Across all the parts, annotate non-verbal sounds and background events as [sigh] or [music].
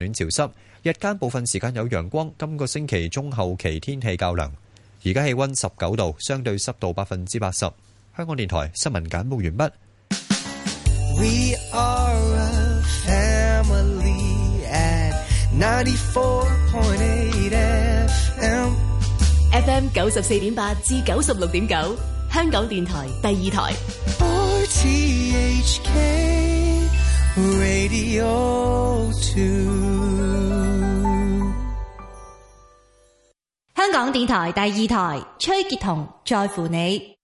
暖潮濕，日間部分時間有陽光。今個星期中後期天氣較涼。而家氣温十九度，相對濕度百分之八十。香港電台新聞簡報完畢。We are a family at 94.8 FM. FM 九十四點八至九十六點九，香港電台第二台。RTHK Radio 2. 香港電台第二台，崔潔彤在乎你。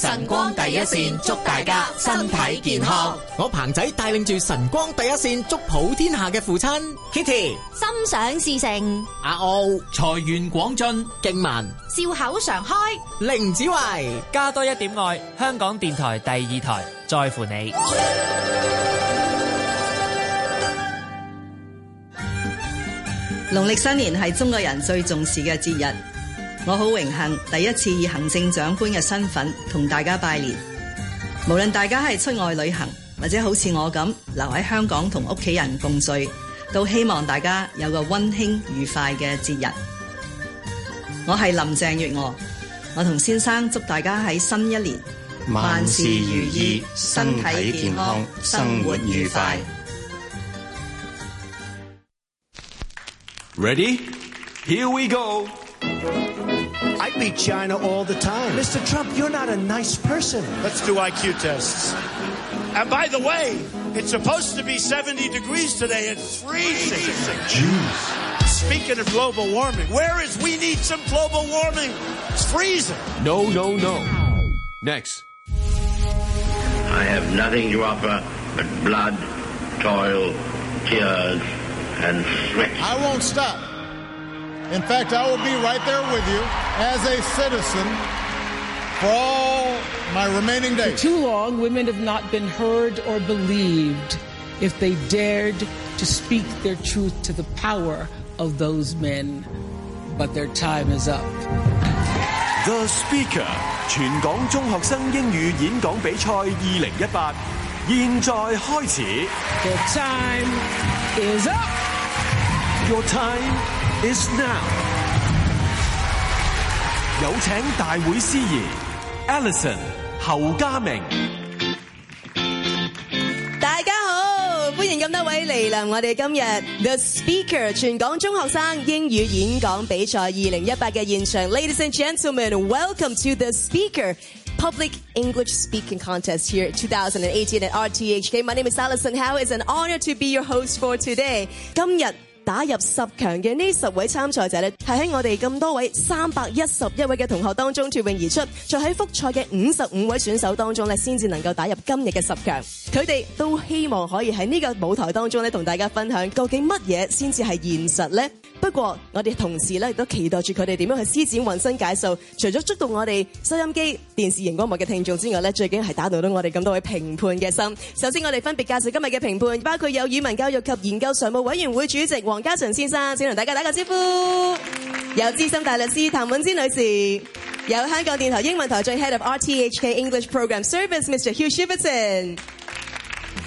晨光第一線，祝大家身體健康。我彭仔帶領住晨光第一線，祝普天下嘅父親 Kitty、心想事成，阿奧、財源廣進、敬文、笑口常開，凌子維，加多一點愛。香港電台第二台，在乎你。農曆新年係中國人最重視嘅節日，我好榮幸第一次以行政長官嘅身份同大家拜年。無論大家係出外旅行，或者好似我咁留喺香港同屋企人共聚，都希望大家有個溫馨愉快嘅節日。我係林鄭月娥，我同先生祝大家喺新一年 万事如意，身体健康，生活愉快。 Ready? Here we go. I beat China all the time. Mr. Trump, you're not a nice person. Let's do IQ tests. And by the way, it's supposed to be 70 degrees today. It's freezing. Jeez. Speaking of global warming, where is we need some global warming? It's freezing. No, no, no. Next. I have nothing to offer but blood, toil, tears, and sweat. I won't stop. In fact, I will be right there with you as a citizen for all my remaining days. For too long, women have not been heard or believed if they dared to speak their truth to the power of those men. But their time is up. The Speaker 全港中學生英語演講比賽二零一八，現在開始。The time is up. Your time is now。有請大會司儀 Alison 侯家明。咁多位嚟临我哋今日 The Speaker 全港中学生英语演讲比赛二零一八嘅现场，Ladies and gentlemen, welcome to The Speaker Public English Speaking Contest here 2018 at RTHK. My name is Alison Howe. It's an honor to be your host for today. 今日 打入十強嘅呢十位參賽者咧，係喺我哋咁多位三百一十一位嘅同學當中脫穎而出，再喺複賽嘅五十五位選手當中咧，先至能夠打入今日嘅十強。佢哋都希望可以喺呢個舞台當中咧，同大家分享究竟乜嘢先至係現實呢？ 不過我哋同時咧亦都期待住佢哋點樣去施展渾身解數，除咗觸動我哋收音機、電視熒光幕嘅聽眾之外咧，最緊係打動到我哋咁多位評判嘅心。首先我哋分別介紹今日嘅評判，包括有語文教育及研究常務委員會主席黃家純先生，請同大家打個招呼；有資深大律師譚允芝女士；有香港電台英文台最 Head of RTHK English Program Service Mr. Hugh Shiverton。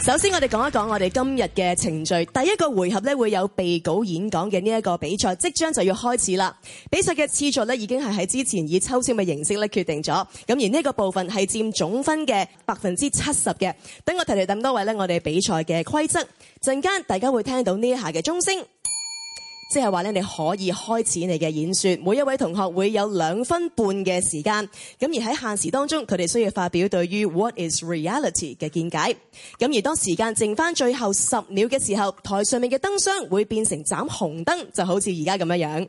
首先，我哋講一講我哋今日嘅程序。第一個回合咧會有被稿演講嘅呢一個比賽，即將就要開始啦。比賽嘅次序咧已經係喺之前以抽籤嘅形式咧決定咗。咁而呢個部分係佔總分嘅百分之七十嘅。等我提提咁多位咧，我哋比賽嘅規則。陣間大家會聽到呢一下嘅鐘聲。 即係話咧，你可以開始你嘅演說。每一位同學會有兩分半嘅時間。咁而喺限時當中，佢哋需要發表對於 What is reality 嘅見解。咁而當時間剩翻最後十秒嘅時候，台上面嘅燈箱會變成盞紅燈，就好似而家咁樣樣。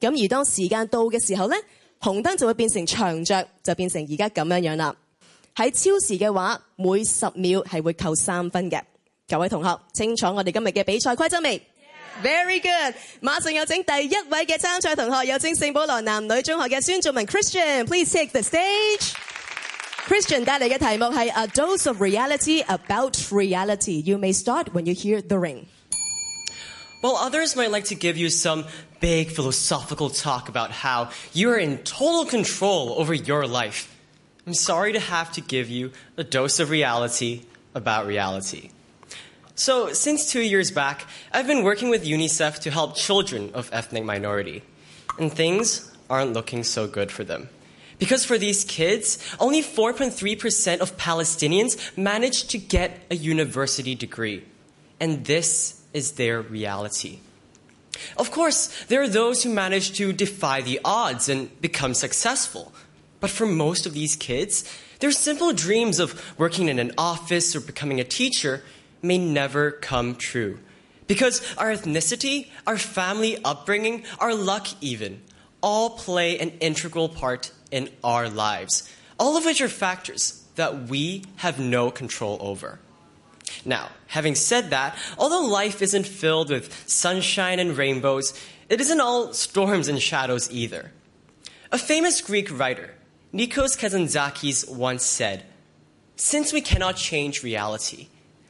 咁而當時間到嘅時候呢，紅燈就會變成長着，就變成而家咁樣樣啦。喺超時嘅話，每十秒係會扣三分嘅。各位同學，清楚我哋今日嘅比賽規則未 ？Very good，马上有请第一位嘅参赛同学，有请圣保罗男女中学嘅孙仲文 Christian，please take the stage。Christian 带嚟嘅题目系 A dose of reality about reality。You may start when you hear the ring。 While others might like to give you some big philosophical talk about how you are in total control over your life, I'm sorry to have to give you a dose of reality about reality. So, since two years back, I've been working with UNICEF to help children of ethnic minority. And things aren't looking so good for them. Because for these kids, only 4.3% of Pakistanis manage to get a university degree. And this is their reality. Of course, there are those who manage to defy the odds and become successful. But for most of these kids, their simple dreams of working in an office or becoming a teacher may never come true. Because our ethnicity, our family upbringing, our luck even, all play an integral part in our lives, all of which are factors that we have no control over. Now, having said that, although life isn't filled with sunshine and rainbows, it isn't all storms and shadows either. A famous Greek writer, Nikos Kazantzakis, once said, Since we cannot change reality,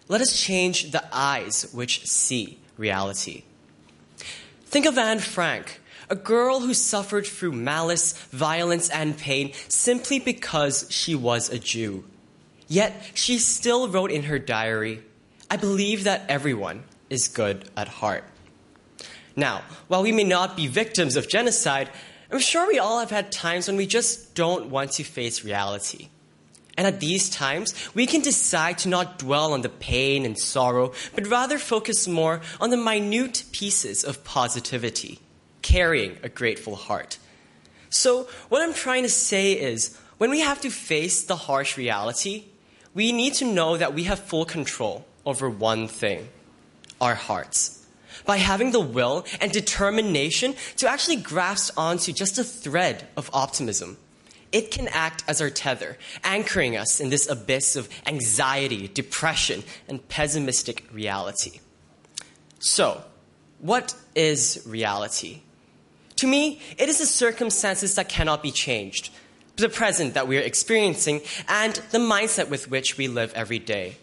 let us change the eyes which see reality. Think of Anne Frank, a girl who suffered through malice, violence, and pain simply because she was a Jew. Yet she still wrote in her diary, I believe that everyone is good at heart. Now, while we may not be victims of genocide, I'm sure we all have had times when we just don't want to face reality. And at these times, we can decide to not dwell on the pain and sorrow, but rather focus more on the minute pieces of positivity, carrying a grateful heart. So, what I'm trying to say is when we have to face the harsh reality, we need to know that we have full control over one thing our hearts. By having the will and determination to actually grasp onto just a thread of optimism, it can act as our tether, anchoring us in this abyss of anxiety, depression, and pessimistic reality. So, what is reality? To me, it is the circumstances that cannot be changed, the present that we are experiencing, and the mindset with which we live every day.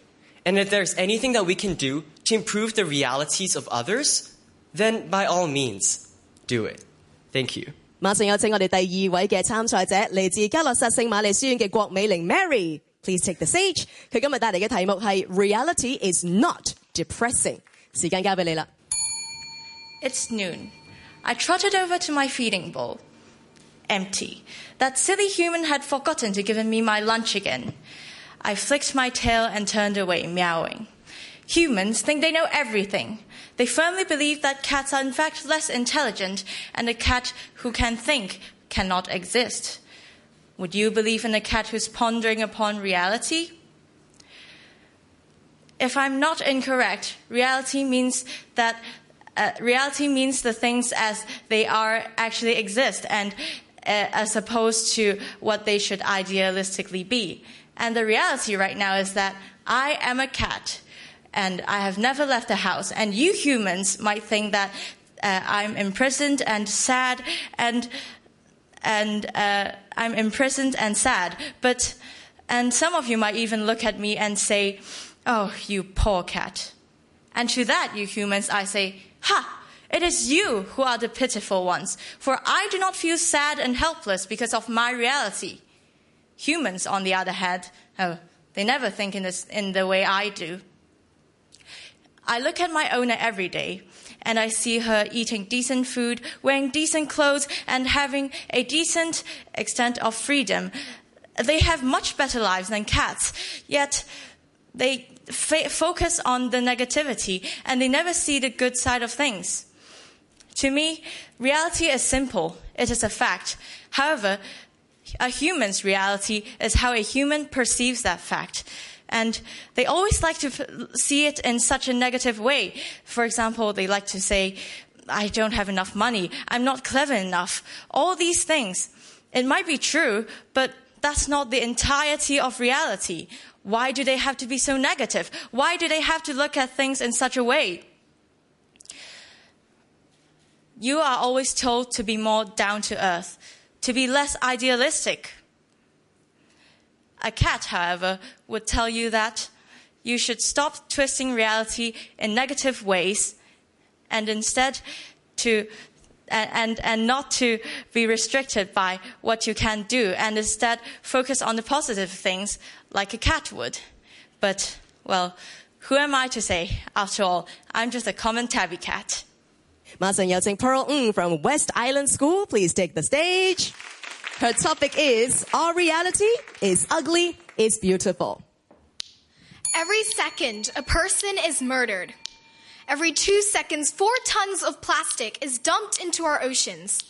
And if there's anything that we can do to improve the realities of others, then by all means, do it. Thank you. 马上有请我哋第二位嘅参赛者，嚟自加洛萨圣玛丽书院嘅郭美玲 Mary。Please take the stage。佢今日带嚟嘅题目系 Reality is not depressing。时间交俾你啦。 It's noon. I trotted over to my feeding bowl. Empty. That silly human had forgotten to give me my lunch again. I flicked my tail and turned away, meowing. Humans think they know everything. They firmly believe that cats are in fact less intelligent, and a cat who can think cannot exist. Would you believe in a cat who's pondering upon reality? If I'm not incorrect, reality means that uh, reality means the things as they are actually exist, and uh, as opposed to what they should idealistically be. And the reality right now is that I am a cat and I have never left the house. And you humans might think that uh, I'm imprisoned and sad and and uh, I'm imprisoned and sad. But and some of you might even look at me and say, "Oh, you poor cat." And to that, you humans, I say, "Ha." It is you who are the pitiful ones, for I do not feel sad and helpless because of my reality. Humans, on the other hand, oh, they never think in, this, in the way I do. I look at my owner every day and I see her eating decent food, wearing decent clothes, and having a decent extent of freedom. They have much better lives than cats, yet they f- focus on the negativity and they never see the good side of things. To me, reality is simple. It is a fact. However, a human's reality is how a human perceives that fact. And they always like to f- see it in such a negative way. For example, they like to say, I don't have enough money. I'm not clever enough. All these things. It might be true, but that's not the entirety of reality. Why do they have to be so negative? Why do they have to look at things in such a way? You are always told to be more down to earth, to be less idealistic. A cat, however, would tell you that you should stop twisting reality in negative ways and instead to and, and not to be restricted by what you can do and instead focus on the positive things like a cat would. But, well, Who am I to say? After all, I'm just a common tabby cat. 马上有请 Pearl Ng from West Island School, please take the stage. Her topic is Our reality is ugly, is beautiful. Every second, a person is murdered. Every two seconds, four tons of plastic is dumped into our oceans.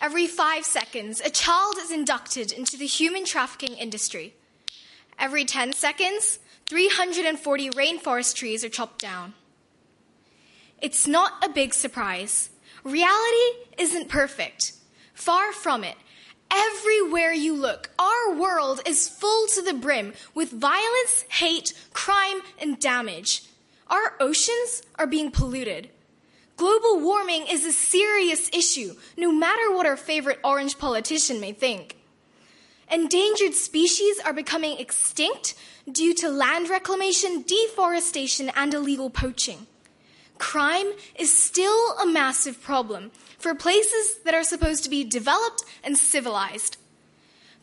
Every five seconds, a child is inducted into the human trafficking industry. Every 10 seconds, 340 rainforest trees are chopped down. It's not a big surprise. Reality isn't perfect. Far from it. Everywhere you look, our world is full to the brim with violence, hate, crime, and damage. Our oceans are being polluted. Global warming is a serious issue, no matter what our favorite orange politician may think. Endangered species are becoming extinct due to land reclamation, deforestation, and illegal poaching. Crime is still a massive problem for places that are supposed to be developed and civilized.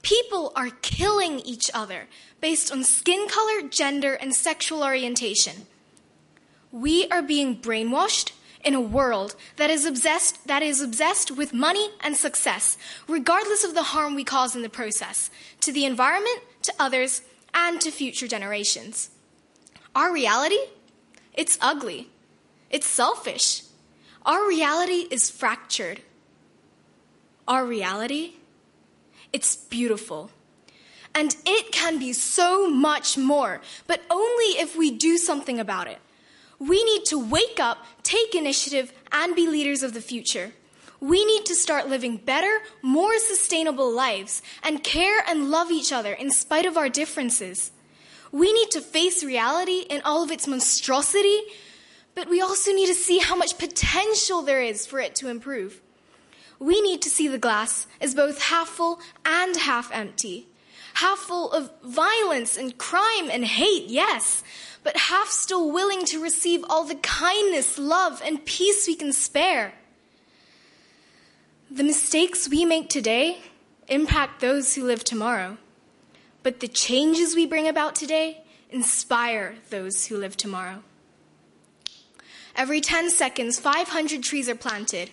People are killing each other based on skin color, gender, and sexual orientation. We are being brainwashed in a world that is obsessed that is obsessed with money and success, regardless of the harm we cause in the process to the environment, to others, and to future generations. Our reality, it's ugly. It's selfish. Our reality is fractured. Our reality, it's beautiful. And it can be so much more, but only if we do something about it. We need to wake up, take initiative, and be leaders of the future. We need to start living better, more sustainable lives and care and love each other in spite of our differences. We need to face reality in all of its monstrosity, but we also need to see how much potential there is for it to improve. We need to see the glass as both half full and half empty. Half full of violence and crime and hate, yes, but half still willing to receive all the kindness, love, and peace we can spare. The mistakes we make today impact those who live tomorrow, but the changes we bring about today inspire those who live tomorrow. Every 10 seconds, 500 trees are planted.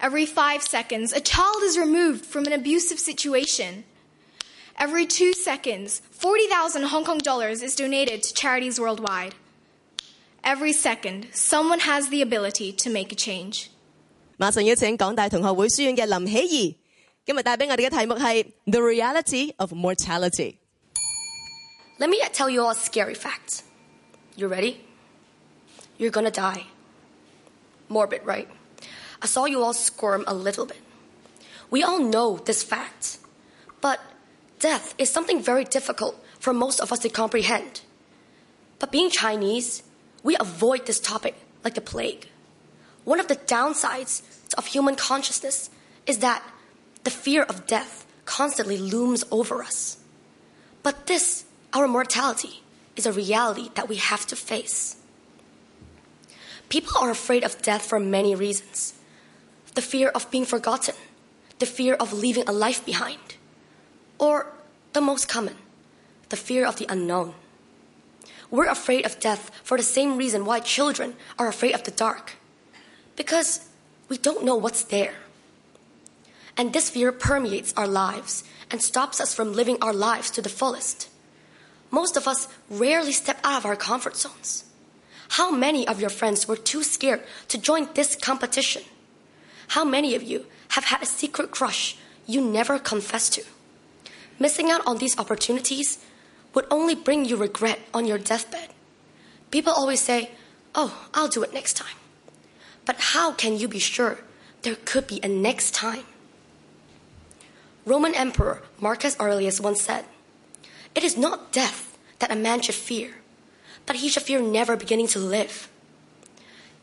Every five seconds, a child is removed from an abusive situation. Every two seconds, 40,000 Hong Kong dollars is donated to charities worldwide. Every second, someone has the ability to make a change. 马上邀请港大同学会书院嘅林喜怡，今日带俾我哋嘅题目系 The Reality of Mortality。 Let me tell you all a scary fact. You ready? You're gonna die. Morbid, right? I saw you all squirm a little bit. We all know this fact. But death is something very difficult for most of us to comprehend. But being Chinese, we avoid this topic like the plague. One of the downsides of human consciousness is that the fear of death constantly looms over us. But this, our mortality, is a reality that we have to face. People are afraid of death for many reasons the fear of being forgotten, the fear of leaving a life behind, or the most common, the fear of the unknown. We're afraid of death for the same reason why children are afraid of the dark because we don't know what's there. And this fear permeates our lives and stops us from living our lives to the fullest. Most of us rarely step out of our comfort zones. How many of your friends were too scared to join this competition? How many of you have had a secret crush you never confessed to? Missing out on these opportunities would only bring you regret on your deathbed. People always say, Oh, I'll do it next time. But how can you be sure there could be a next time? Roman Emperor Marcus Aurelius once said, It is not death that a man should fear, but he should fear never beginning to live.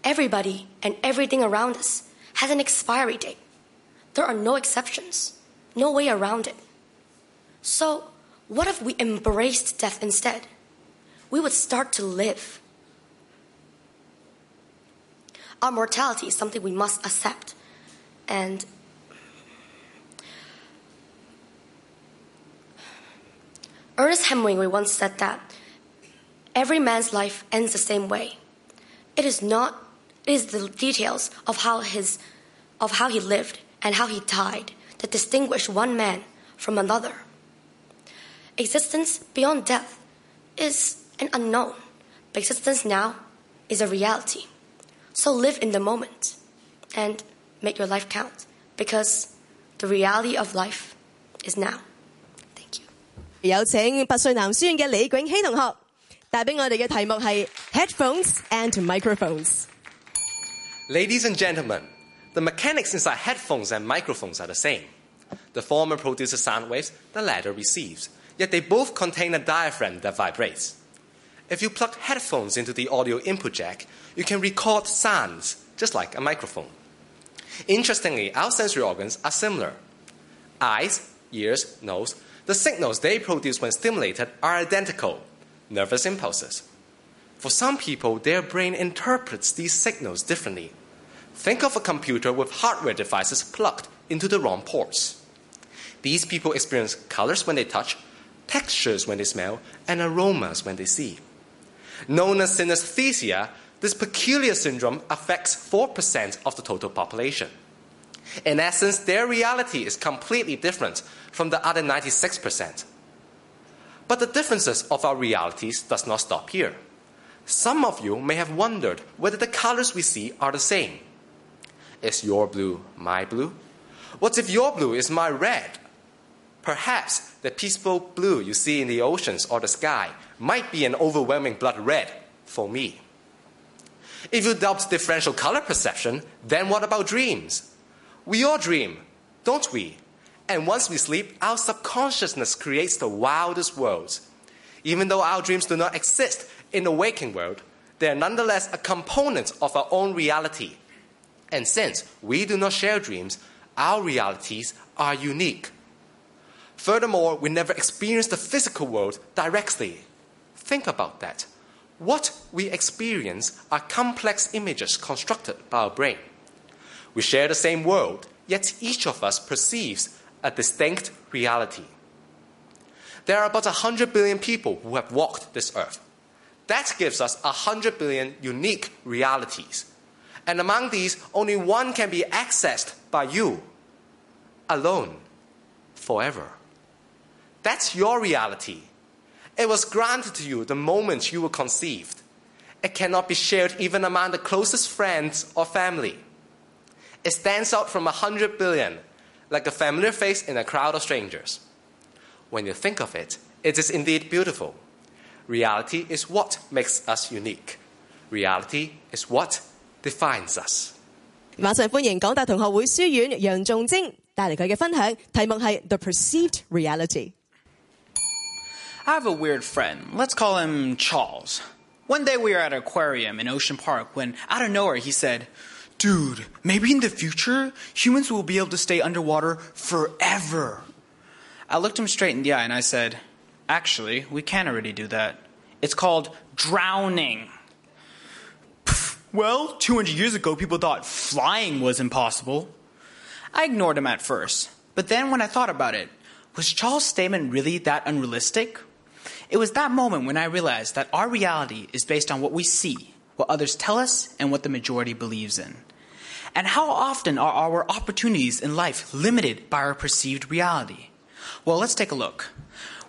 Everybody and everything around us has an expiry date. There are no exceptions, no way around it. So, what if we embraced death instead? We would start to live. Our mortality is something we must accept. And Ernest Hemingway once said that Every man's life ends the same way. It is not it is the details of how his of how he lived and how he died that distinguish one man from another. Existence beyond death is an unknown, but existence now is a reality. So live in the moment and make your life count because the reality of life is now. 有请拔萃男书院嘅李永熙同学 带俾我哋嘅题目系 Headphones and Microphones。 Ladies and gentlemen, the mechanics inside headphones and microphones are the same. The former produces sound waves, the latter receives, yet they both contain a diaphragm that vibrates. If you plug headphones into the audio input jack, you can record sounds just like a microphone. Interestingly, our sensory organs are similar. Eyes, ears, nose, the signals they produce when stimulated are identical nervous impulses. For some people, their brain interprets these signals differently. Think of a computer with hardware devices plugged into the wrong ports. These people experience colors when they touch, textures when they smell, and aromas when they see. Known as synesthesia, this peculiar syndrome affects 4% of the total population. In essence, their reality is completely different from the other 96%. But the differences of our realities does not stop here. Some of you may have wondered whether the colors we see are the same. Is your blue my blue? What if your blue is my red? Perhaps the peaceful blue you see in the oceans or the sky might be an overwhelming blood red for me. If you doubt differential color perception, then what about dreams? We all dream, don't we? And once we sleep, our subconsciousness creates the wildest worlds. Even though our dreams do not exist in the waking world, they are nonetheless a component of our own reality. And since we do not share dreams, our realities are unique. Furthermore, we never experience the physical world directly. Think about that. What we experience are complex images constructed by our brain. We share the same world, yet each of us perceives a distinct reality. There are about 100 billion people who have walked this earth. That gives us 100 billion unique realities. And among these, only one can be accessed by you, alone, forever. That's your reality. It was granted to you the moment you were conceived. It cannot be shared even among the closest friends or family. It stands out from a hundred billion, like a familiar face in a crowd of strangers. When you think of it, it is indeed beautiful. Reality is what makes us unique. Reality is what defines us. 马上欢迎港大同学会书院杨仲晶带嚟佢嘅分享，题目系 The Perceived Reality。 I have a weird friend. Let's call him Charles. One day we were at an aquarium in Ocean Park when, out of nowhere, he said, Dude, maybe in the future, humans will be able to stay underwater forever. I looked him straight in the eye and I said, Actually, we can already do that. It's called drowning. Pff, Well, 200 years ago, people thought flying was impossible. I ignored him at first, but then when I thought about it, was Charles' statement really that unrealistic? It was that moment when I realized that our reality is based on what we see, what others tell us, and what the majority believes in. And how often are our opportunities in life limited by our perceived reality? Well, let's take a look.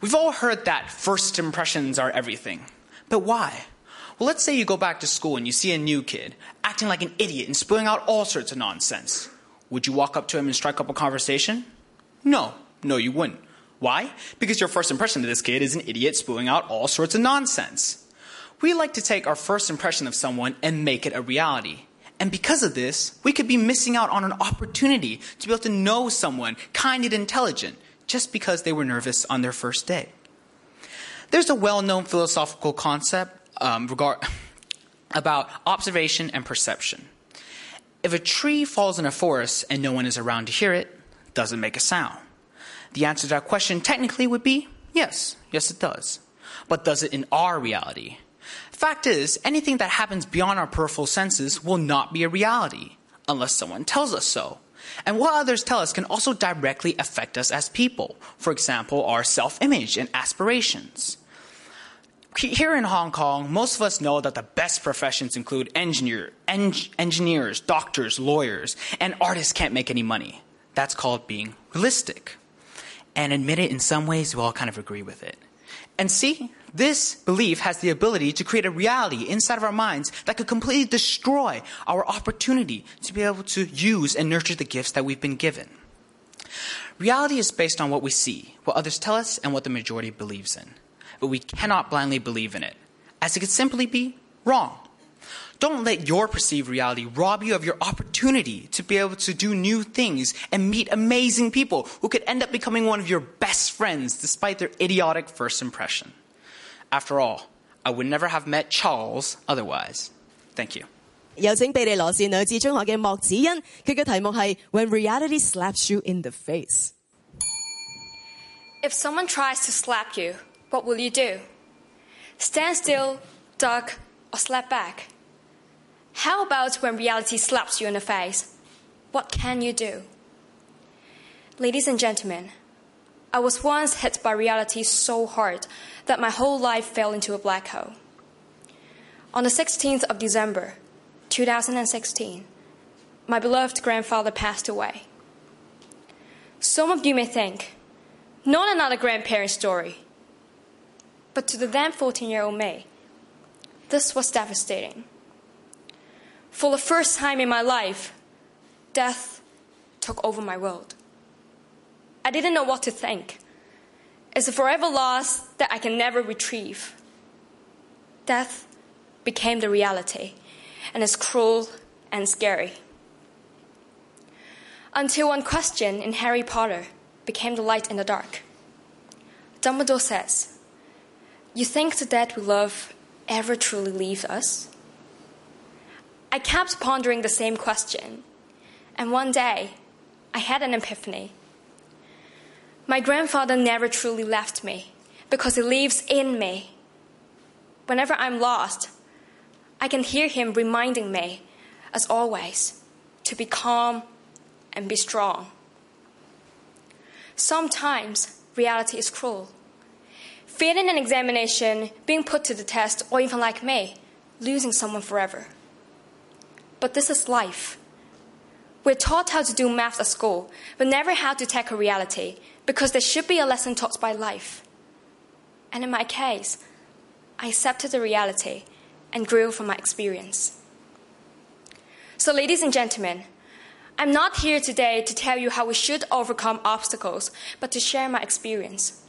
We've all heard that first impressions are everything. But why? Well, let's say you go back to school and you see a new kid acting like an idiot and spewing out all sorts of nonsense. Would you walk up to him and strike up a conversation? No, no, you wouldn't. Why? Because your first impression of this kid is an idiot spewing out all sorts of nonsense. We like to take our first impression of someone and make it a reality. And because of this, we could be missing out on an opportunity to be able to know someone kind and intelligent just because they were nervous on their first day. There's a well known philosophical concept um, regard, [laughs] about observation and perception. If a tree falls in a forest and no one is around to hear it, does it make a sound? The answer to that question technically would be yes, yes, it does. But does it in our reality? Fact is, anything that happens beyond our peripheral senses will not be a reality unless someone tells us so. And what others tell us can also directly affect us as people. For example, our self image and aspirations. Here in Hong Kong, most of us know that the best professions include engineer, eng- engineers, doctors, lawyers, and artists can't make any money. That's called being realistic. And admit it, in some ways, we all kind of agree with it. And see, this belief has the ability to create a reality inside of our minds that could completely destroy our opportunity to be able to use and nurture the gifts that we've been given. Reality is based on what we see, what others tell us, and what the majority believes in. But we cannot blindly believe in it, as it could simply be wrong. Don't let your perceived reality rob you of your opportunity to be able to do new things and meet amazing people who could end up becoming one of your best friends despite their idiotic first impression. After all, I would never have met Charles otherwise. Thank you. 有请庇理罗士女子中学嘅莫子欣，佢嘅题目系 When Reality Slaps You in the Face。 If someone tries to slap you, what will you do? Stand still, duck, or slap back? How about when reality slaps you in the face? What can you do? Ladies and gentlemen, I was once hit by reality so hard that my whole life fell into a black hole. On the 16th of December, 2016, my beloved grandfather passed away. Some of you may think, not another grandparent story. But to the then 14 year old me, this was devastating. For the first time in my life, death took over my world. I didn't know what to think. It's a forever loss that I can never retrieve. Death became the reality, and it's cruel and scary. Until one question in Harry Potter became the light in the dark. Dumbledore says, You think the dead we love ever truly leave us? I kept pondering the same question, and one day I had an epiphany. My grandfather never truly left me because he lives in me. Whenever I'm lost, I can hear him reminding me, as always, to be calm and be strong. Sometimes reality is cruel. Failing an examination, being put to the test, or even like me, losing someone forever. But this is life. We're taught how to do math at school, but never how to tackle reality because there should be a lesson taught by life. And in my case, I accepted the reality and grew from my experience. So, ladies and gentlemen, I'm not here today to tell you how we should overcome obstacles, but to share my experience.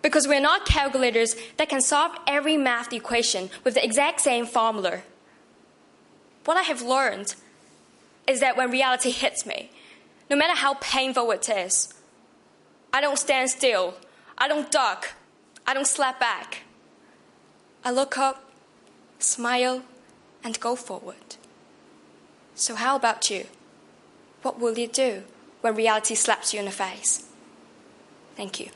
Because we're not calculators that can solve every math equation with the exact same formula. What I have learned is that when reality hits me, no matter how painful it is, I don't stand still, I don't duck, I don't slap back. I look up, smile, and go forward. So, how about you? What will you do when reality slaps you in the face? Thank you.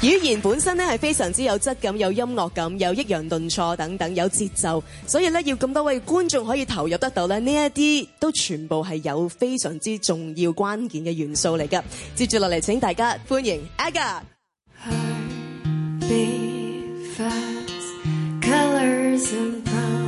語言本身咧係非常之有質感、有音樂感、有抑揚頓挫等等，有節奏，所以咧要咁多位觀眾可以投入得到咧，呢一啲都全部係有非常之重要關鍵嘅元素嚟噶。接住落嚟，請大家歡迎 Aga。colors and promises.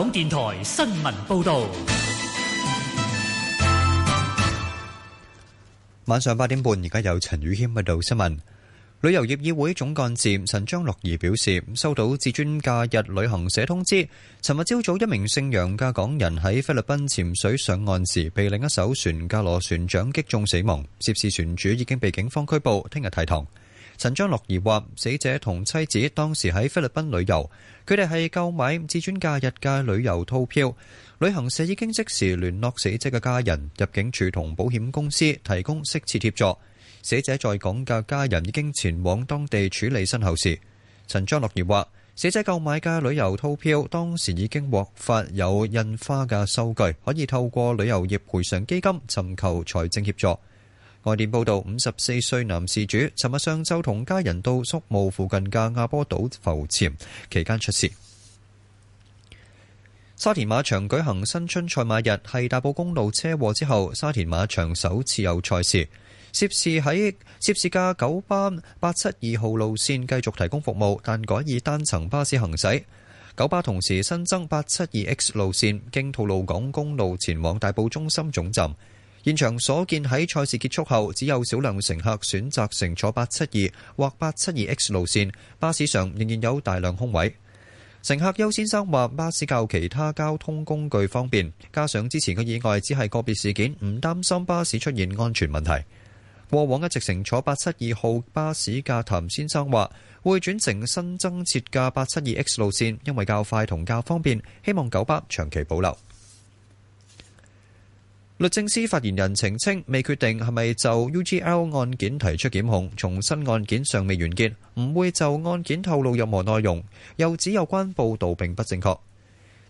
港电台新聞報道。晚上八點半，而家有陳宇謙喺度新聞。旅遊業議會總幹事陳章樂儀表示，收到至尊假日旅行社通知，尋日朝早一名姓楊嘅港人喺菲律賓潛水上岸時，被另一艘船嘅螺旋槳擊中死亡，涉事船主已經被警方拘捕，聽日提堂。陳章樂儀話：死者同妻子當時喺菲律賓旅遊，佢哋係購買至尊假日嘅旅遊套票，旅行社已經即時聯絡死者嘅家人，入境處同保險公司提供適切協助。死者在港嘅家人已經前往當地處理身後事。陳張樂儀話：死者購買嘅旅遊套票當時已經獲發有印花嘅收據，可以透過旅遊業賠償基金尋求財政協助。外電報道，五十四歲男事主尋日上昼同家人到宿務附近嘅亞波島浮潛，期間出事。沙田馬場舉行新春賽馬日，係大埔公路車禍之後，沙田馬場首次有賽事。涉事喺涉事嘅九班八七二號路線繼續提供服務，但改以單層巴士行駛。九巴同時新增八七二 X 路線，經吐露港公路前往大埔中心總站。現場所見喺賽事結束後，只有少量乘客選擇乘坐八七二或八七二 X 路線，巴士上仍然有大量空位。乘客邱先生話：巴士較其他交通工具方便，加上之前嘅意外只係個別事件，唔擔心巴士出現安全問題。過往一直乘坐八七二號巴士嘅譚先生話：會轉乘新增設嘅八七二 X 路線，因為較快同較方便，希望九巴長期保留。 律政司發言人澄清，未決定係咪就 UGL 案件提出檢控，重申案件尚未完結，唔會就案件透露任何內容，又指有關報導並不正確。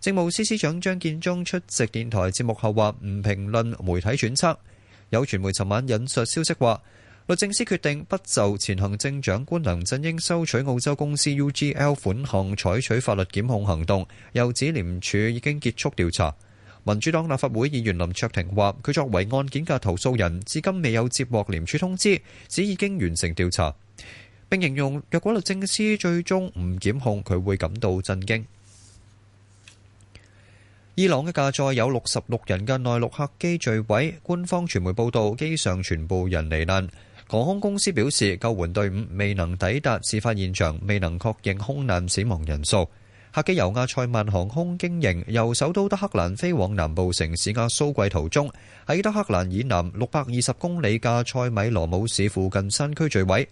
政務司司長張建宗出席電台節目後話：唔評論媒體揣測。有傳媒尋晚引述消息話，律政司決定不就前行政長官梁振英收取澳洲公司 UGL 款項採取法律檢控行動，又指廉署已經結束調查。 民主黨立法會議員林卓廷話：佢作為案件嘅投訴人，至今未有接獲廉署通知，只已經完成調查。並形容若果律政司最終唔檢控，佢會感到震驚。伊朗一架載有六十六人嘅內陸客機墜毀，官方傳媒報道機上全部人罹難。航空公司表示救援隊伍未能抵達事發現場，未能確認空難死亡人數。客機由亞塞曼航空經營，由首都德黑蘭飛往南部城市亞蘇季途中，喺德黑蘭以南六百二十公里嘅塞米羅姆市附近山區墜毀。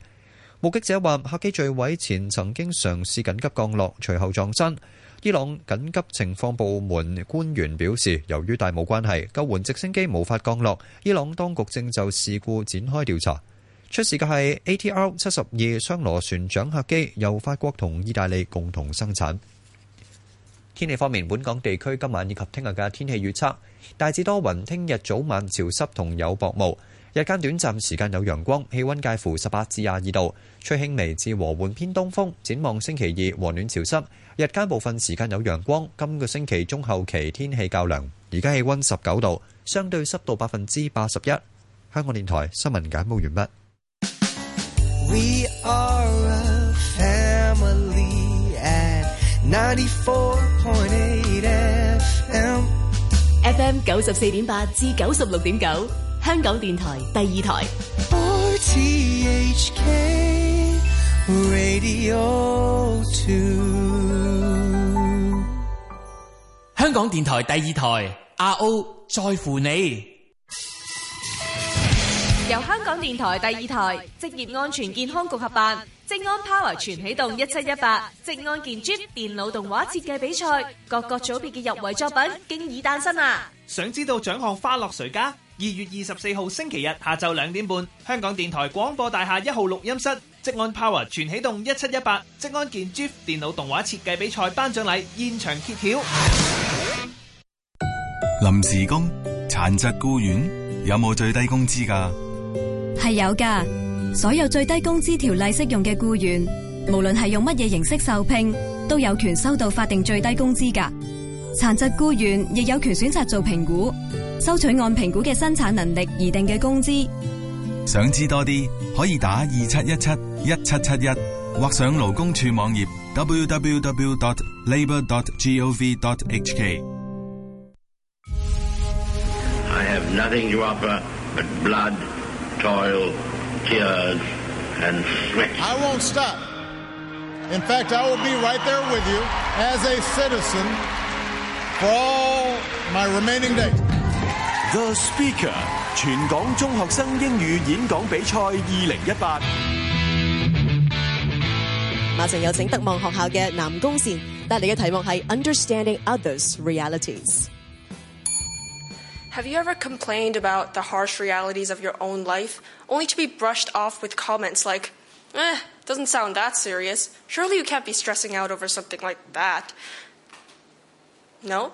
目擊者話，客機墜毀前曾經嘗試緊急降落，隨後撞山。伊朗緊急情況部門官員表示，由於大霧關係，救援直升機無法降落。伊朗當局正就事故展開調查。出事嘅係 ATR 七十二雙螺旋槳客機，由法國同意大利共同生產。天氣方面，本港地區今晚以及聽日嘅天氣預測大致多雲，聽日早晚潮濕同有薄霧，日間短暫時間有陽光，氣溫介乎十八至廿二度，吹輕微至和緩偏東風。展望星期二和暖潮濕，日間部分時間有陽光。今個星期中後期天氣較涼，而家氣溫十九度，相對濕度百分之八十一。香港電台新聞簡報完畢。94.8 FM FM 九十四點八至九十六點九，香港电台第二台。RTHK Radio Two，香港電台第二台。RO 在乎你。由香港電台第二台職業安全健康局合辦。職安 Power 全啟動一七一八職安健 Jeep 電腦動畫設計比賽，各個組別嘅入圍作品經已誕生啊！想知道獎項花落誰家？二月二十四號星期日下晝兩點半，香港電台廣播大廈一號錄音室，職安 Power 全啟動一七一八職安健 Jeep 電腦動畫設計比賽頒獎禮現場揭曉。臨時工、殘疾僱員有冇最低工資㗎？係有㗎。所有最低工資條例適用嘅僱員，無論係用乜嘢形式受聘，都有權收到法定最低工資㗎。殘疾僱員亦有權選擇做評估，收取按評估嘅生產能力而定嘅工資。想知多啲，可以打二七一七一七七一，或上勞工處網頁 www.labour.gov.hk. I have nothing to offer but blood, toil, tears, and sweat. I won't stop. In fact, I will be right there with you as a citizen for all my remaining days. The Speaker 全港中学生英语演讲比赛二零一八。马上有请德望学校嘅南宫善带嚟嘅题目系 Understanding Others' Realities。 Have you ever complained about the harsh realities of your own life, only to be brushed off with comments like, eh, doesn't sound that serious. Surely you can't be stressing out over something like that. No?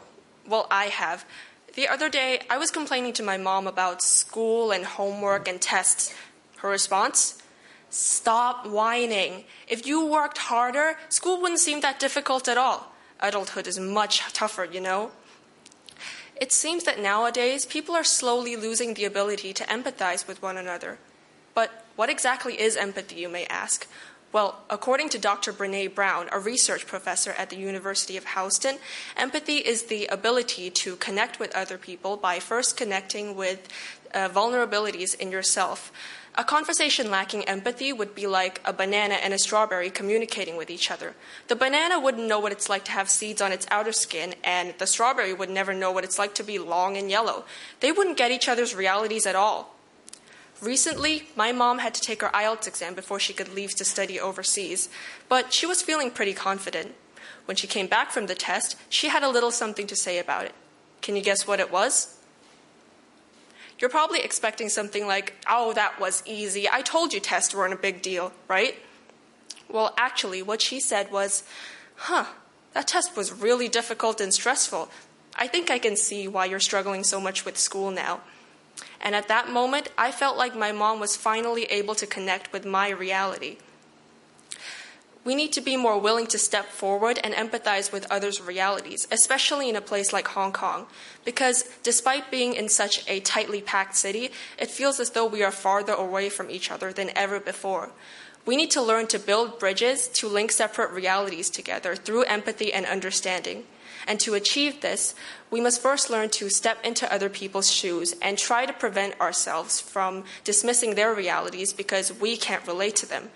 Well, I have. The other day, I was complaining to my mom about school and homework and tests. Her response? Stop whining. If you worked harder, school wouldn't seem that difficult at all. Adulthood is much tougher, you know? It seems that nowadays people are slowly losing the ability to empathize with one another. But what exactly is empathy, you may ask? Well, according to Dr. Brene Brown, a research professor at the University of Houston, empathy is the ability to connect with other people by first connecting with uh, vulnerabilities in yourself. A conversation lacking empathy would be like a banana and a strawberry communicating with each other. The banana wouldn't know what it's like to have seeds on its outer skin, and the strawberry would never know what it's like to be long and yellow. They wouldn't get each other's realities at all. Recently, my mom had to take her IELTS exam before she could leave to study overseas, but she was feeling pretty confident. When she came back from the test, she had a little something to say about it. Can you guess what it was? You're probably expecting something like, oh, that was easy. I told you tests weren't a big deal, right? Well, actually, what she said was, huh, that test was really difficult and stressful. I think I can see why you're struggling so much with school now. And at that moment, I felt like my mom was finally able to connect with my reality. We need to be more willing to step forward and empathize with others' realities, especially in a place like Hong Kong, because despite being in such a tightly packed city, it feels as though we are farther away from each other than ever before. We need to learn to build bridges to link separate realities together through empathy and understanding. And to achieve this, we must first learn to step into other people's shoes and try to prevent ourselves from dismissing their realities because we can't relate to them.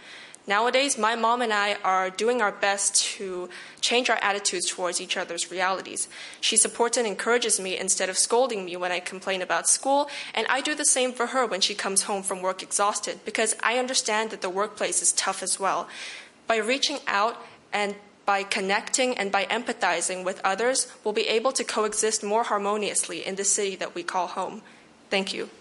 Nowadays, my mom and I are doing our best to change our attitudes towards each other's realities. She supports and encourages me instead of scolding me when I complain about school, and I do the same for her when she comes home from work exhausted because I understand that the workplace is tough as well. By reaching out and by connecting and by empathizing with others, we'll be able to coexist more harmoniously in the city that we call home. Thank you.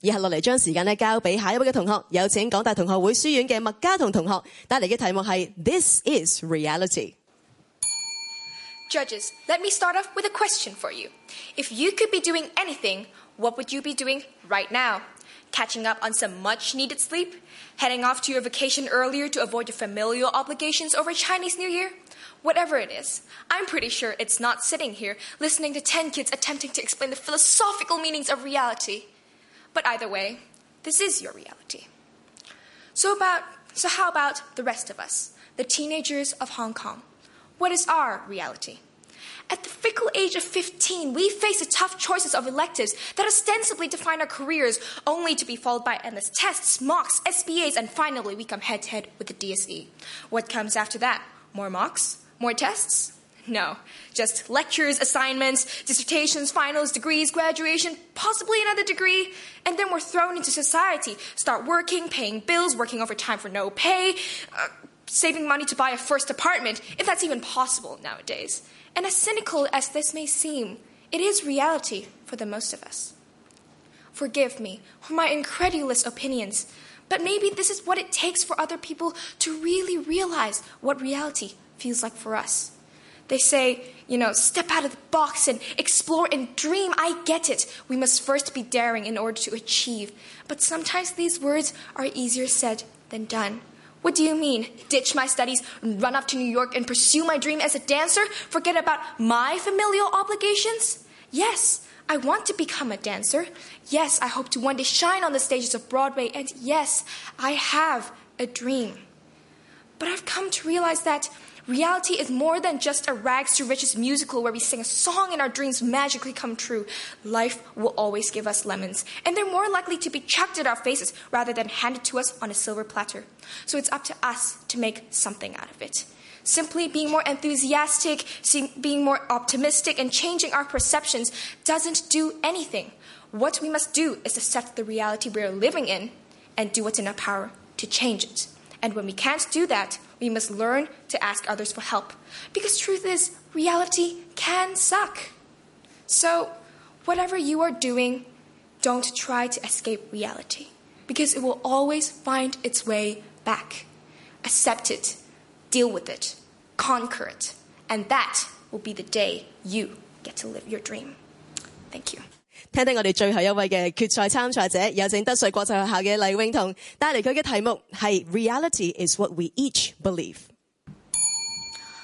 以下落嚟将时间咧交俾下一位嘅同学，有请港大同学会书院嘅麦嘉彤同学带嚟嘅题目系 This is reality。 Judges, let me start off with a question for you. If you could be doing anything, what would you be doing right now? Catching up on some much needed sleep? Heading off to your vacation earlier to avoid your familial obligations over Chinese New Year? Whatever it is, I'm pretty sure it's not sitting here listening to 10 kids attempting to explain the philosophical meanings of reality. But either way, this is your reality. So about so how about the rest of us, the teenagers of Hong Kong? What is our reality? At the fickle age of 15, we face the tough choices of electives that ostensibly define our careers, only to be followed by endless tests, mocks, SBAs, and finally we come head to head with the DSE. What comes after that? More mocks? More tests? No, just lectures, assignments, dissertations, finals, degrees, graduation, possibly another degree, and then we're thrown into society, start working, paying bills, working overtime for no pay, uh, saving money to buy a first apartment, if that's even possible nowadays. And as cynical as this may seem, it is reality for the most of us. Forgive me for my incredulous opinions, but maybe this is what it takes for other people to really realize what reality feels like for us. They say, you know, step out of the box and explore and dream. I get it. We must first be daring in order to achieve. But sometimes these words are easier said than done. What do you mean? Ditch my studies, and run off to New York, and pursue my dream as a dancer? Forget about my familial obligations? Yes, I want to become a dancer. Yes, I hope to one day shine on the stages of Broadway. And yes, I have a dream. But I've come to realize that Reality is more than just a rags to riches musical where we sing a song and our dreams magically come true. Life will always give us lemons, and they're more likely to be chucked at our faces rather than handed to us on a silver platter. So it's up to us to make something out of it. Simply being more enthusiastic, being more optimistic, and changing our perceptions doesn't do anything. What we must do is accept the reality we're living in and do what's in our power to change it. And when we can't do that, we must learn to ask others for help. Because truth is, reality can suck. So, whatever you are doing, don't try to escape reality. Because it will always find its way back. Accept it, deal with it, conquer it. And that will be the day you get to live your dream. Thank you. 听听我哋最后一位嘅决赛参赛者，有请德瑞国际学校嘅黎永彤带嚟佢嘅题目系 Reality is what we each believe。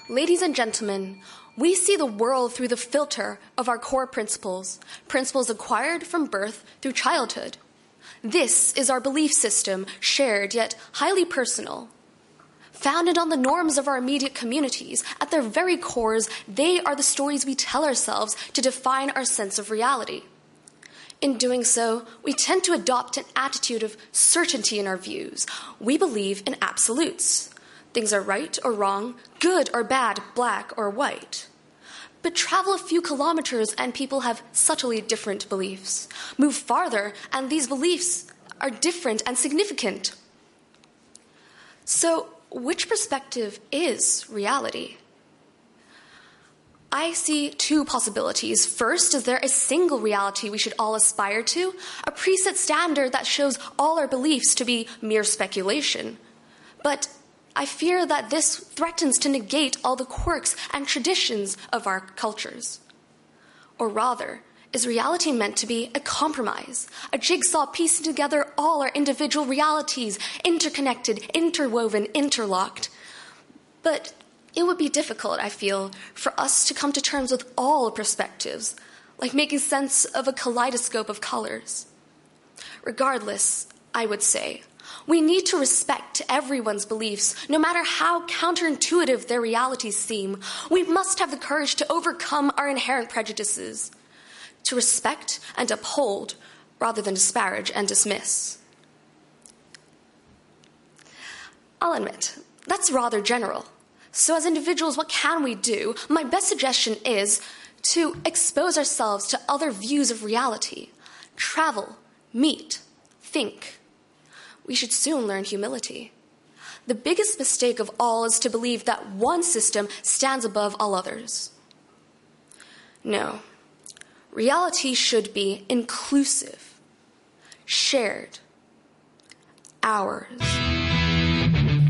Ladies and gentlemen, we see the world through the filter of our core principles, principles acquired from birth through childhood. This is our belief system, shared yet highly personal. Founded on the norms of our immediate communities, at their very cores, they are the stories we tell ourselves to define our sense of reality. In doing so, we tend to adopt an attitude of certainty in our views. We believe in absolutes. Things are right or wrong, good or bad, black or white. But travel a few kilometers and people have subtly different beliefs. Move farther and these beliefs are different and significant. So, which perspective is reality? I see two possibilities. First, is there a single reality we should all aspire to? A preset standard that shows all our beliefs to be mere speculation. But I fear that this threatens to negate all the quirks and traditions of our cultures. Or rather, is reality meant to be a compromise, a jigsaw piecing together all our individual realities, interconnected, interwoven, interlocked? But it would be difficult, I feel, for us to come to terms with all perspectives, like making sense of a kaleidoscope of colors. Regardless, I would say, we need to respect everyone's beliefs, no matter how counterintuitive their realities seem. We must have the courage to overcome our inherent prejudices, to respect and uphold rather than disparage and dismiss. I'll admit, that's rather general. So, as individuals, what can we do? My best suggestion is to expose ourselves to other views of reality, travel, meet, think. We should soon learn humility. The biggest mistake of all is to believe that one system stands above all others. No, reality should be inclusive, shared, ours.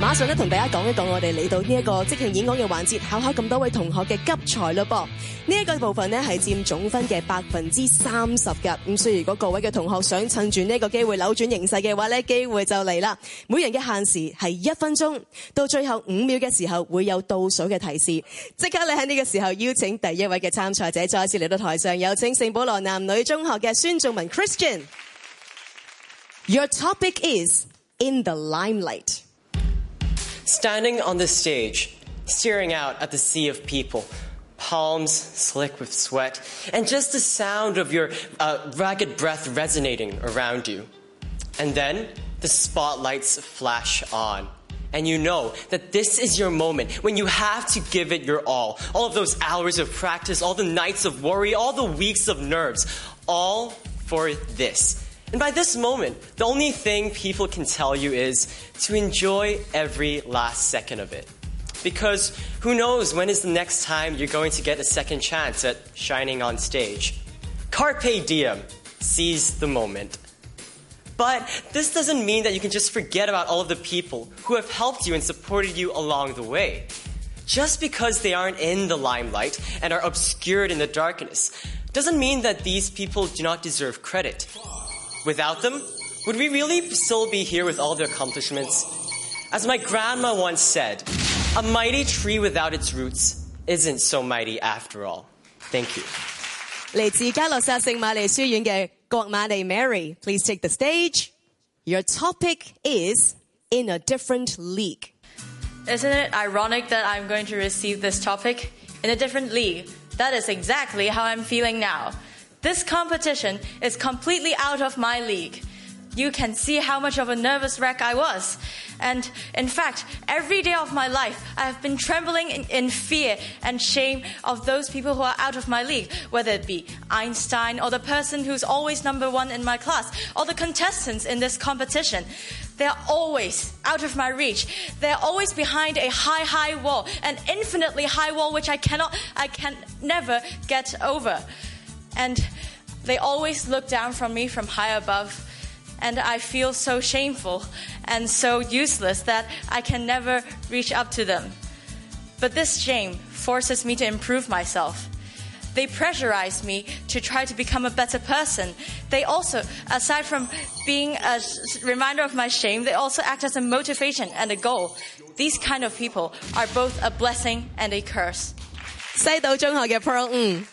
馬上咧同大家講一講我哋嚟到呢一個即興演講嘅環節，考考咁多位同學嘅急才咯噃。呢一個部分呢係佔總分嘅百分之三十㗎。咁所以如果各位嘅同學想趁住呢個機會扭轉形勢嘅話呢，機會就嚟啦。每人嘅限時係一分鐘，到最後五秒嘅時候會有倒數嘅提示。即刻你喺呢個時候邀請第一位嘅參賽者再次嚟到台上，有請聖保羅男女中學嘅孫仲文 Christian。Your topic is in the limelight. Standing on the stage, staring out at the sea of people, palms slick with sweat, and just the sound of your uh, ragged breath resonating around you. And then the spotlights flash on. And you know that this is your moment when you have to give it your all. All of those hours of practice, all the nights of worry, all the weeks of nerves, all for this. And by this moment, the only thing people can tell you is to enjoy every last second of it. Because who knows when is the next time you're going to get a second chance at shining on stage. Carpe diem, seize the moment. But this doesn't mean that you can just forget about all of the people who have helped you and supported you along the way. Just because they aren't in the limelight and are obscured in the darkness doesn't mean that these people do not deserve credit. Without them, would we really still be here with all their accomplishments? As my grandma once said, a mighty tree without its roots isn't so mighty after all. Thank you. 嚟自加洛萨圣玛利书院嘅郭玛莉 Mary，please take the stage. Your topic is in a different league. Isn't it ironic that I'm going to receive this topic in a different league? That is exactly how I'm feeling now. This competition is completely out of my league. You can see how much of a nervous wreck I was. And in fact, every day of my life, I have been trembling in, in, fear and shame of those people who are out of my league, whether it be Einstein or the person who's always number one in my class or the contestants in this competition. They're always out of my reach. They're always behind a high, high wall, an infinitely high wall which I cannot, I can never get over. And they always look down from me from high above and I feel so shameful and so useless that I can never reach up to them. But this shame forces me to improve myself. They pressurize me to try to become a better person. They also, aside from being a reminder of my shame, they also act as a motivation and a goal. These kind of people are both a blessing and a curse. 西岛中学嘅 Pearl Ng,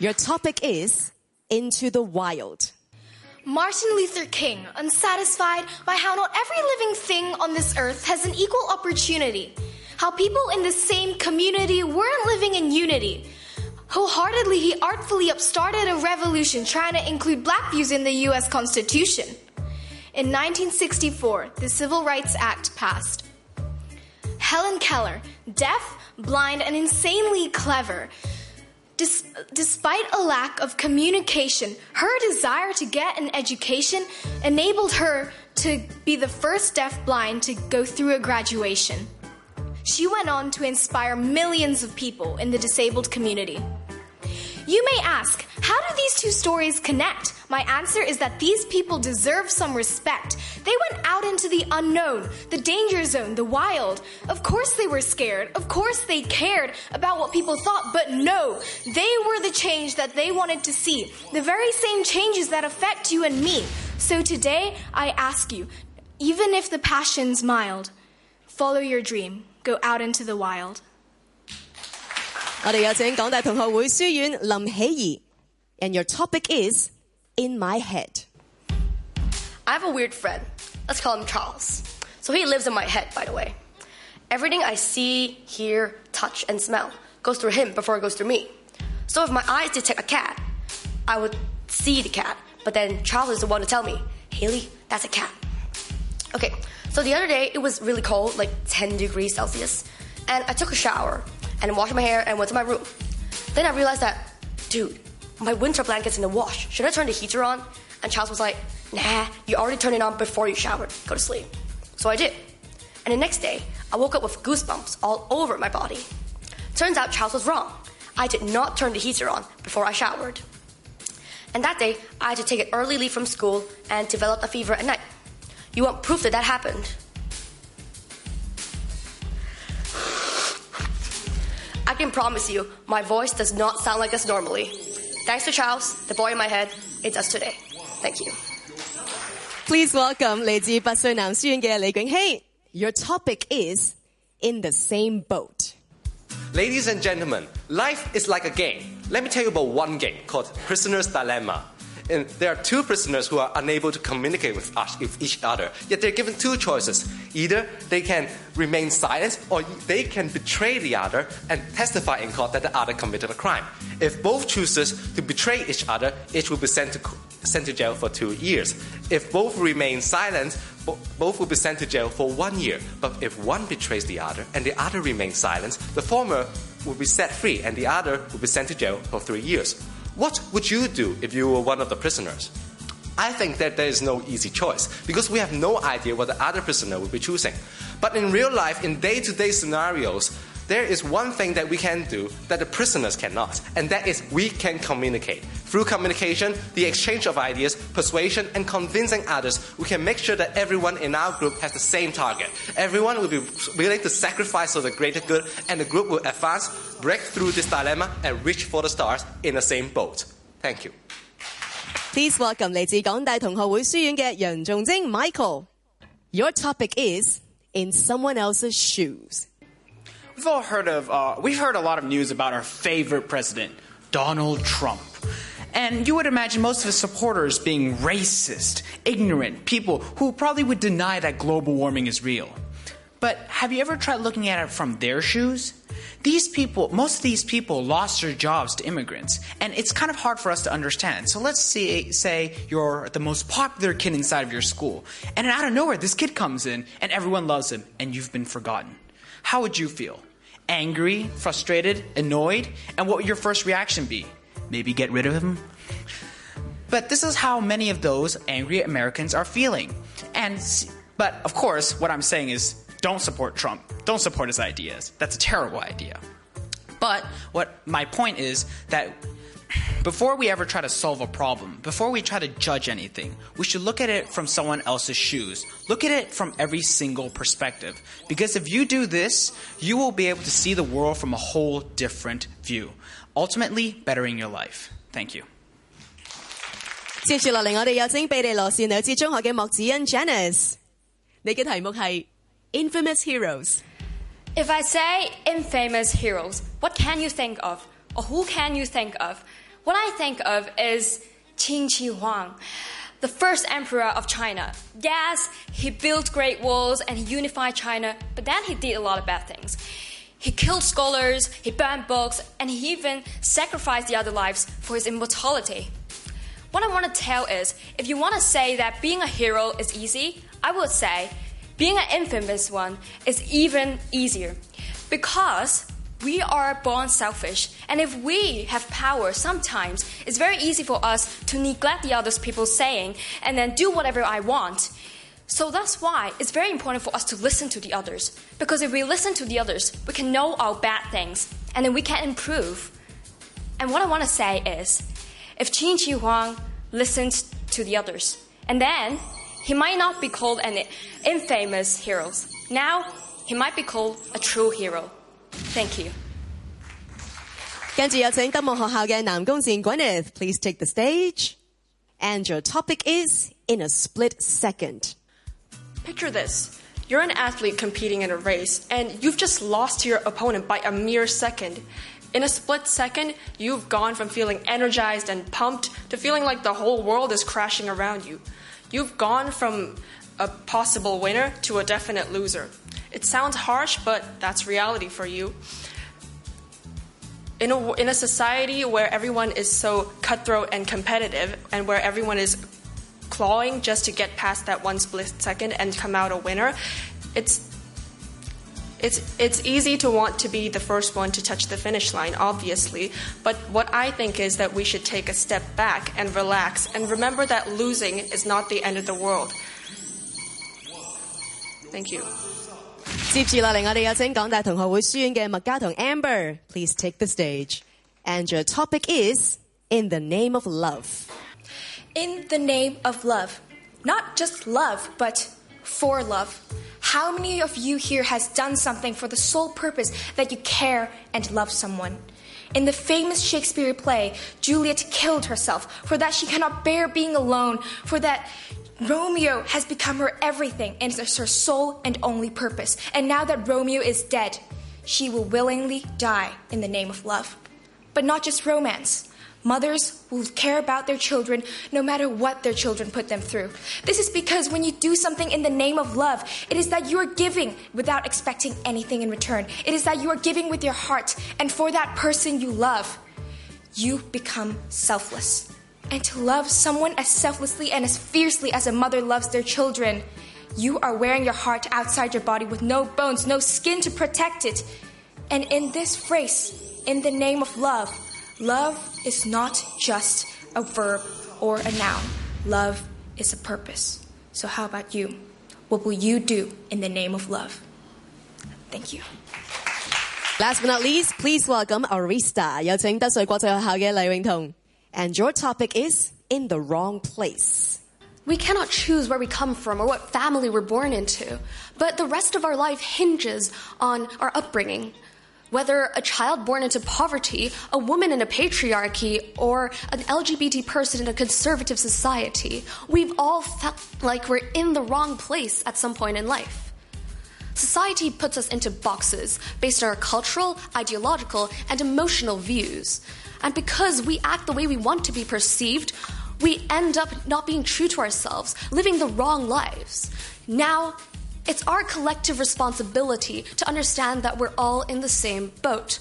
your topic is Into the Wild. Martin Luther King, unsatisfied by how not every living thing on this earth has an equal opportunity, how people in the same community weren't living in unity. Wholeheartedly, he artfully upstarted a revolution trying to include black views in the US Constitution. In 1964, the Civil Rights Act passed. Helen Keller, deaf, blind, and insanely clever, Des- despite a lack of communication, her desire to get an education enabled her to be the first deaf-blind to go through a graduation. She went on to inspire millions of people in the disabled community. You may ask, how do these two stories connect? My answer is that these people deserve some respect. They went out into the unknown, the danger zone, the wild. Of course they were scared. Of course they cared about what people thought, but no, they were the change that they wanted to see. The very same changes that affect you and me. So today, I ask you, even if the passion's mild, follow your dream. Go out into the wild. 我哋有请港大同学会书院林喜怡，and your topic is in my head. I have a weird friend. Let's call him Charles. So he lives in my head, by the way. Everything I see, hear, touch, and smell goes through him before it goes through me. So if my eyes detect a cat, I would see the cat, but then Charles is the one to tell me, Haley, that's a cat. Okay, so the other day it was really cold, like 10 degrees Celsius, and I took a shower and washed my hair and went to my room. Then I realized that, dude, my winter blanket's in the wash. Should I turn the heater on? And Charles was like, nah, you already turned it on before you showered. Go to sleep. So I did. And the next day, I woke up with goosebumps all over my body. Turns out Charles was wrong. I did not turn the heater on before I showered. And that day, I had to take an early leave from school and developed a fever at night. You want proof that that happened? can promise you, my voice does not sound like this normally. Thanks to Charles, the boy in my head, it does today. Thank you. Please welcome 嚟自拔萃男书院嘅李景希。Your topic is in the same boat. Ladies and gentlemen, life is like a game. Let me tell you about one game called Prisoner's Dilemma. And there are two prisoners who are unable to communicate with, each other, yet they're given two choices. Either they can remain silent or they can betray the other and testify in court that the other committed a crime. If both chooses to betray each other, each will be sent to, sent to jail for two years. If both remain silent, both will be sent to jail for one year. But if one betrays the other and the other remains silent, the former will be set free and the other will be sent to jail for three years. What would you do if you were one of the prisoners? I think that there is no easy choice because we have no idea what the other prisoner will be choosing. But in real life, in day to day scenarios, there is one thing that we can do that the prisoners cannot, and that is we can communicate. Through communication, the exchange of ideas, persuasion, and convincing others, we can make sure that everyone in our group has the same target. Everyone will be willing to sacrifice for the greater good, and the group will advance, break through this dilemma, and reach for the stars in the same boat. Thank you. Please welcome 嚟自港大同学会书院嘅杨仲晶 Michael. Your topic is in someone else's shoes. We've all heard of, uh, we've heard a lot of news about our favorite president, Donald Trump. And you would imagine most of his supporters being racist, ignorant, people who probably would deny that global warming is real. But have you ever tried looking at it from their shoes? These people, most of these people lost their jobs to immigrants, and it's kind of hard for us to understand. So let's see, say you're the most popular kid inside of your school, and out of nowhere, this kid comes in, and everyone loves him, and you've been forgotten. How would you feel? Angry, frustrated, annoyed? And what would your first reaction be? Maybe get rid of him? But this is how many of those angry Americans are feeling. And but of course, what I'm saying is don't support Trump. Don't support his ideas. That's a terrible idea. But what my point is that before we ever try to solve a problem, before we try to judge anything, we should look at it from someone else's shoes. Look at it from every single perspective. Because if you do this, you will be able to see the world from a whole different view, ultimately bettering your life. Thank you. 接住落嚟，我哋有请庇利罗士女子中学嘅莫子欣 Janice，你嘅题目系 Infamous Heroes。 If I say infamous heroes, what can you think of? Who can you think of? What I think of is Qin Shi Huang, the first emperor of China. Yes, he built great walls and he unified China, but then he did a lot of bad things. He killed scholars, he burned books, and he even sacrificed the other lives for his immortality. What I want to tell is if you want to say that being a hero is easy, I would say being an infamous one is even easier. Because we are born selfish, and if we have power, sometimes it's very easy for us to neglect the other people's saying and then do whatever I want. So that's why it's very important for us to listen to the others. Because if we listen to the others, we can know our bad things and then we can improve. And what I want to say is if Qin Shi Huang listened to the others, and then he might not be called an infamous hero. Now he might be called a true hero. Thank you. 跟住有請金門學校嘅南宮善 Gwyneth, please take the stage. And your topic is in a split second. Picture this. You're an athlete competing in a race, and you've just lost to your opponent by a mere second. In a split second, you've gone from feeling energized and pumped to feeling like the whole world is crashing around you. You've gone from a possible winner to a definite loser. It sounds harsh, but that's reality for you. In a, in a society where everyone is so cutthroat and competitive, and where everyone is clawing just to get past that one split second and come out a winner, it's it's it's easy to want to be the first one to touch the finish line, obviously. But what I think is that we should take a step back and relax and remember that losing is not the end of the world. Thank you。接住落嚟，我哋有請港大同學會書院嘅麥嘉彤 Amber。Please take the stage. And your topic is In the Name of Love. In the name of love. Not just love, but for love. How many of you here has done something for the sole purpose that you care and love someone? In the famous Shakespeare play, Juliet killed herself for that she cannot bear being alone, for that Romeo has become her everything and is her sole and only purpose. And now that Romeo is dead, she will willingly die in the name of love. But not just romance. Mothers will care about their children no matter what their children put them through. This is because when you do something in the name of love, it is that you are giving without expecting anything in return. It is that you are giving with your heart, and for that person you love, you become selfless And to love someone as selflessly and as fiercely as a mother loves their children, you are wearing your heart outside your body with no bones, no skin to protect it. And in this race, in the name of love, love is not just a verb or a noun. Love is a purpose. So, how about you? What will you do in the name of love? Thank you. Last but not least, please welcome Arista，有请德瑞国际学校嘅黎永彤。 And your topic is in the wrong place. We cannot choose where we come from or what family we're born into, but the rest of our life hinges on our upbringing. Whether a child born into poverty, a woman in a patriarchy, or an LGBT person in a conservative society, we've all felt like we're in the wrong place at some point in life. Society puts us into boxes based on our cultural, ideological, and emotional views. And because we act the way we want to be perceived, we end up not being true to ourselves, living the wrong lives. Now, It's our collective responsibility to understand that we're all in the same boat.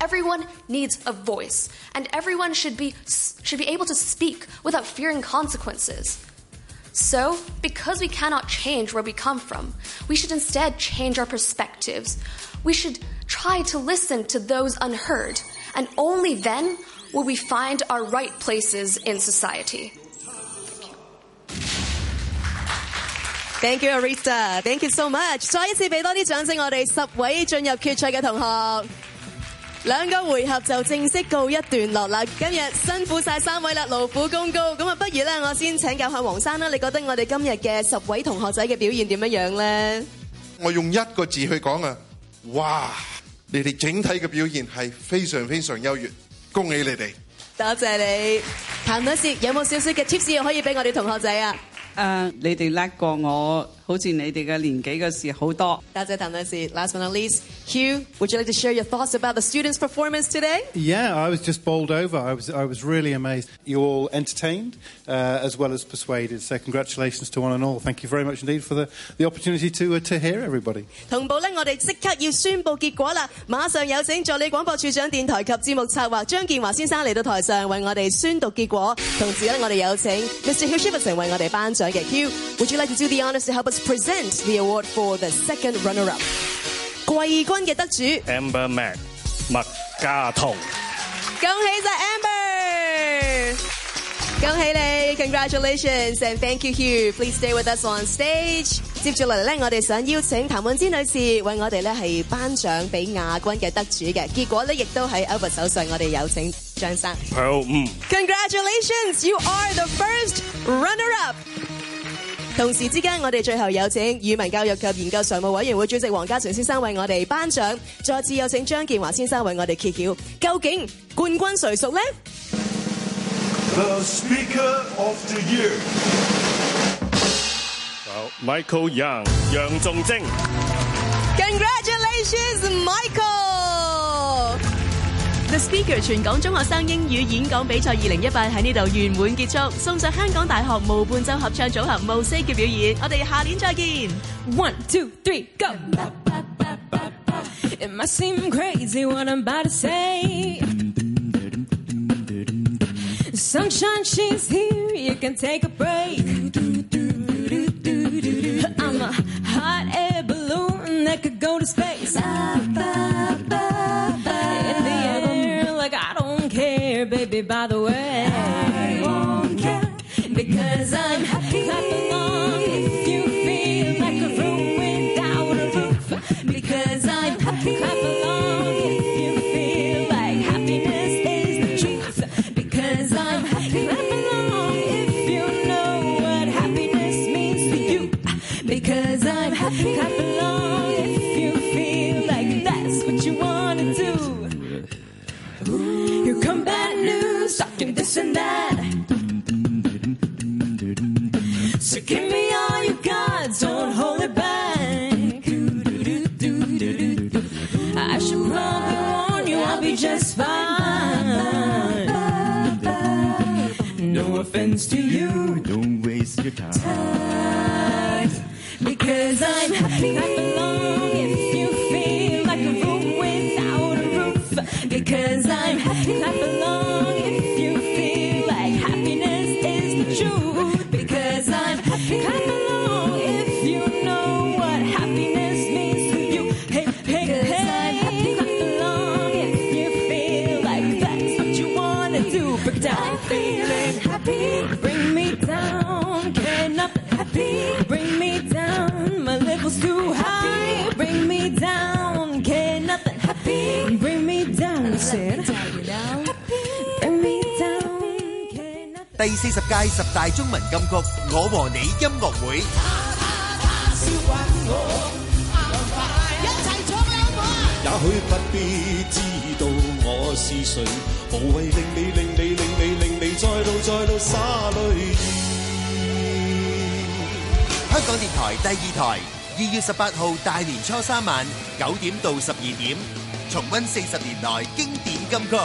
Everyone needs a voice, and everyone should be, should be able to speak without fearing consequences. So, because we cannot change where we come from, we should instead change our perspectives. We should try to listen to those unheard, and only then will we find our right places in society. Thank you, Arista. Thank you so much. 再一次俾多啲掌声，我哋十位进入决赛嘅同学。两个回合就正式告一段落啦。今日辛苦晒三位啦，劳苦功高。咁啊，不如咧，我先请教下黄生啦。你觉得我哋今日嘅十位同学仔嘅表现点样样咧？我用一个字去讲啊，哇！ 你哋整體嘅表現係非常非常優越，恭喜你哋！多謝你，譚女士有冇少少嘅 tips 可以俾我哋同學仔啊？誒，你哋叻過我，好似你哋嘅年紀嘅事好多。大家談的是 but not least, Hugh, would you like to share your thoughts about the students' performance today? Yeah, I was just bowled over. I was I was really amazed. You all entertained uh, as well as persuaded. So congratulations to one and all. Thank you very much indeed for the the opportunity to uh, to hear everybody. 同步咧，我哋即刻要宣布結果啦！馬上有請助理廣播處長、電台及節目策劃張建華先生嚟到台上為我哋宣讀結果。同時咧，我哋有請 Mr. Hugh Chiverton 為我哋頒獎嘅 Hugh。Would you like to do the honours to help us? present the award for the second runner-up? 季军嘅得主 Amber Mac 麦家彤。恭喜晒 Amber！恭喜你，congratulations and thank you Hugh. Please stay with us on stage. 接住落嚟咧，我哋想邀请谭咏芝女士为我哋咧系颁奖俾亚军嘅得主嘅。结果咧亦都喺 Albert 手上，我哋有请张生。好，嗯。 Congratulations, you are the first runner-up. 同時之間，我哋最後有請語文教育及研究常務委員會主席黃家祥先生為我哋頒獎，再次有請張建華先生為我哋揭曉，究竟冠軍誰屬呢？The Speaker of the Year。好，Michael Young，楊仲晶。Congratulations, Michael! The Speaker 全港中学生英语演讲比赛二零一八喺呢度圆满结束，送上香港大学无伴奏合唱组合 Mosaic 嘅表演。我哋下年再见。One, two, three, go! It might seem crazy what I'm about to say. Sunshine, she's here, you can take a break. I'm a hot air balloon that could go to space. By the way. I won't care because I'm happy. Clap along if you feel like a room without a roof. Because I'm happy. Clap along if you feel like happiness is the truth. Because I'm happy. Clap along if you know what happiness means to you. Because I'm happy. This and that. So give me all you got, don't hold it back. I should probably warn you, I'll be just fine. No offense to you, don't waste your time. because I'm happy. 第四十届十大中文金曲《我和你音乐会》。也許不必知道我是誰，無謂令你令你令你令你再度再度灑淚香港电台第二台，二月十八号大年初三晚九点到十二点，重温四十年来经典金曲。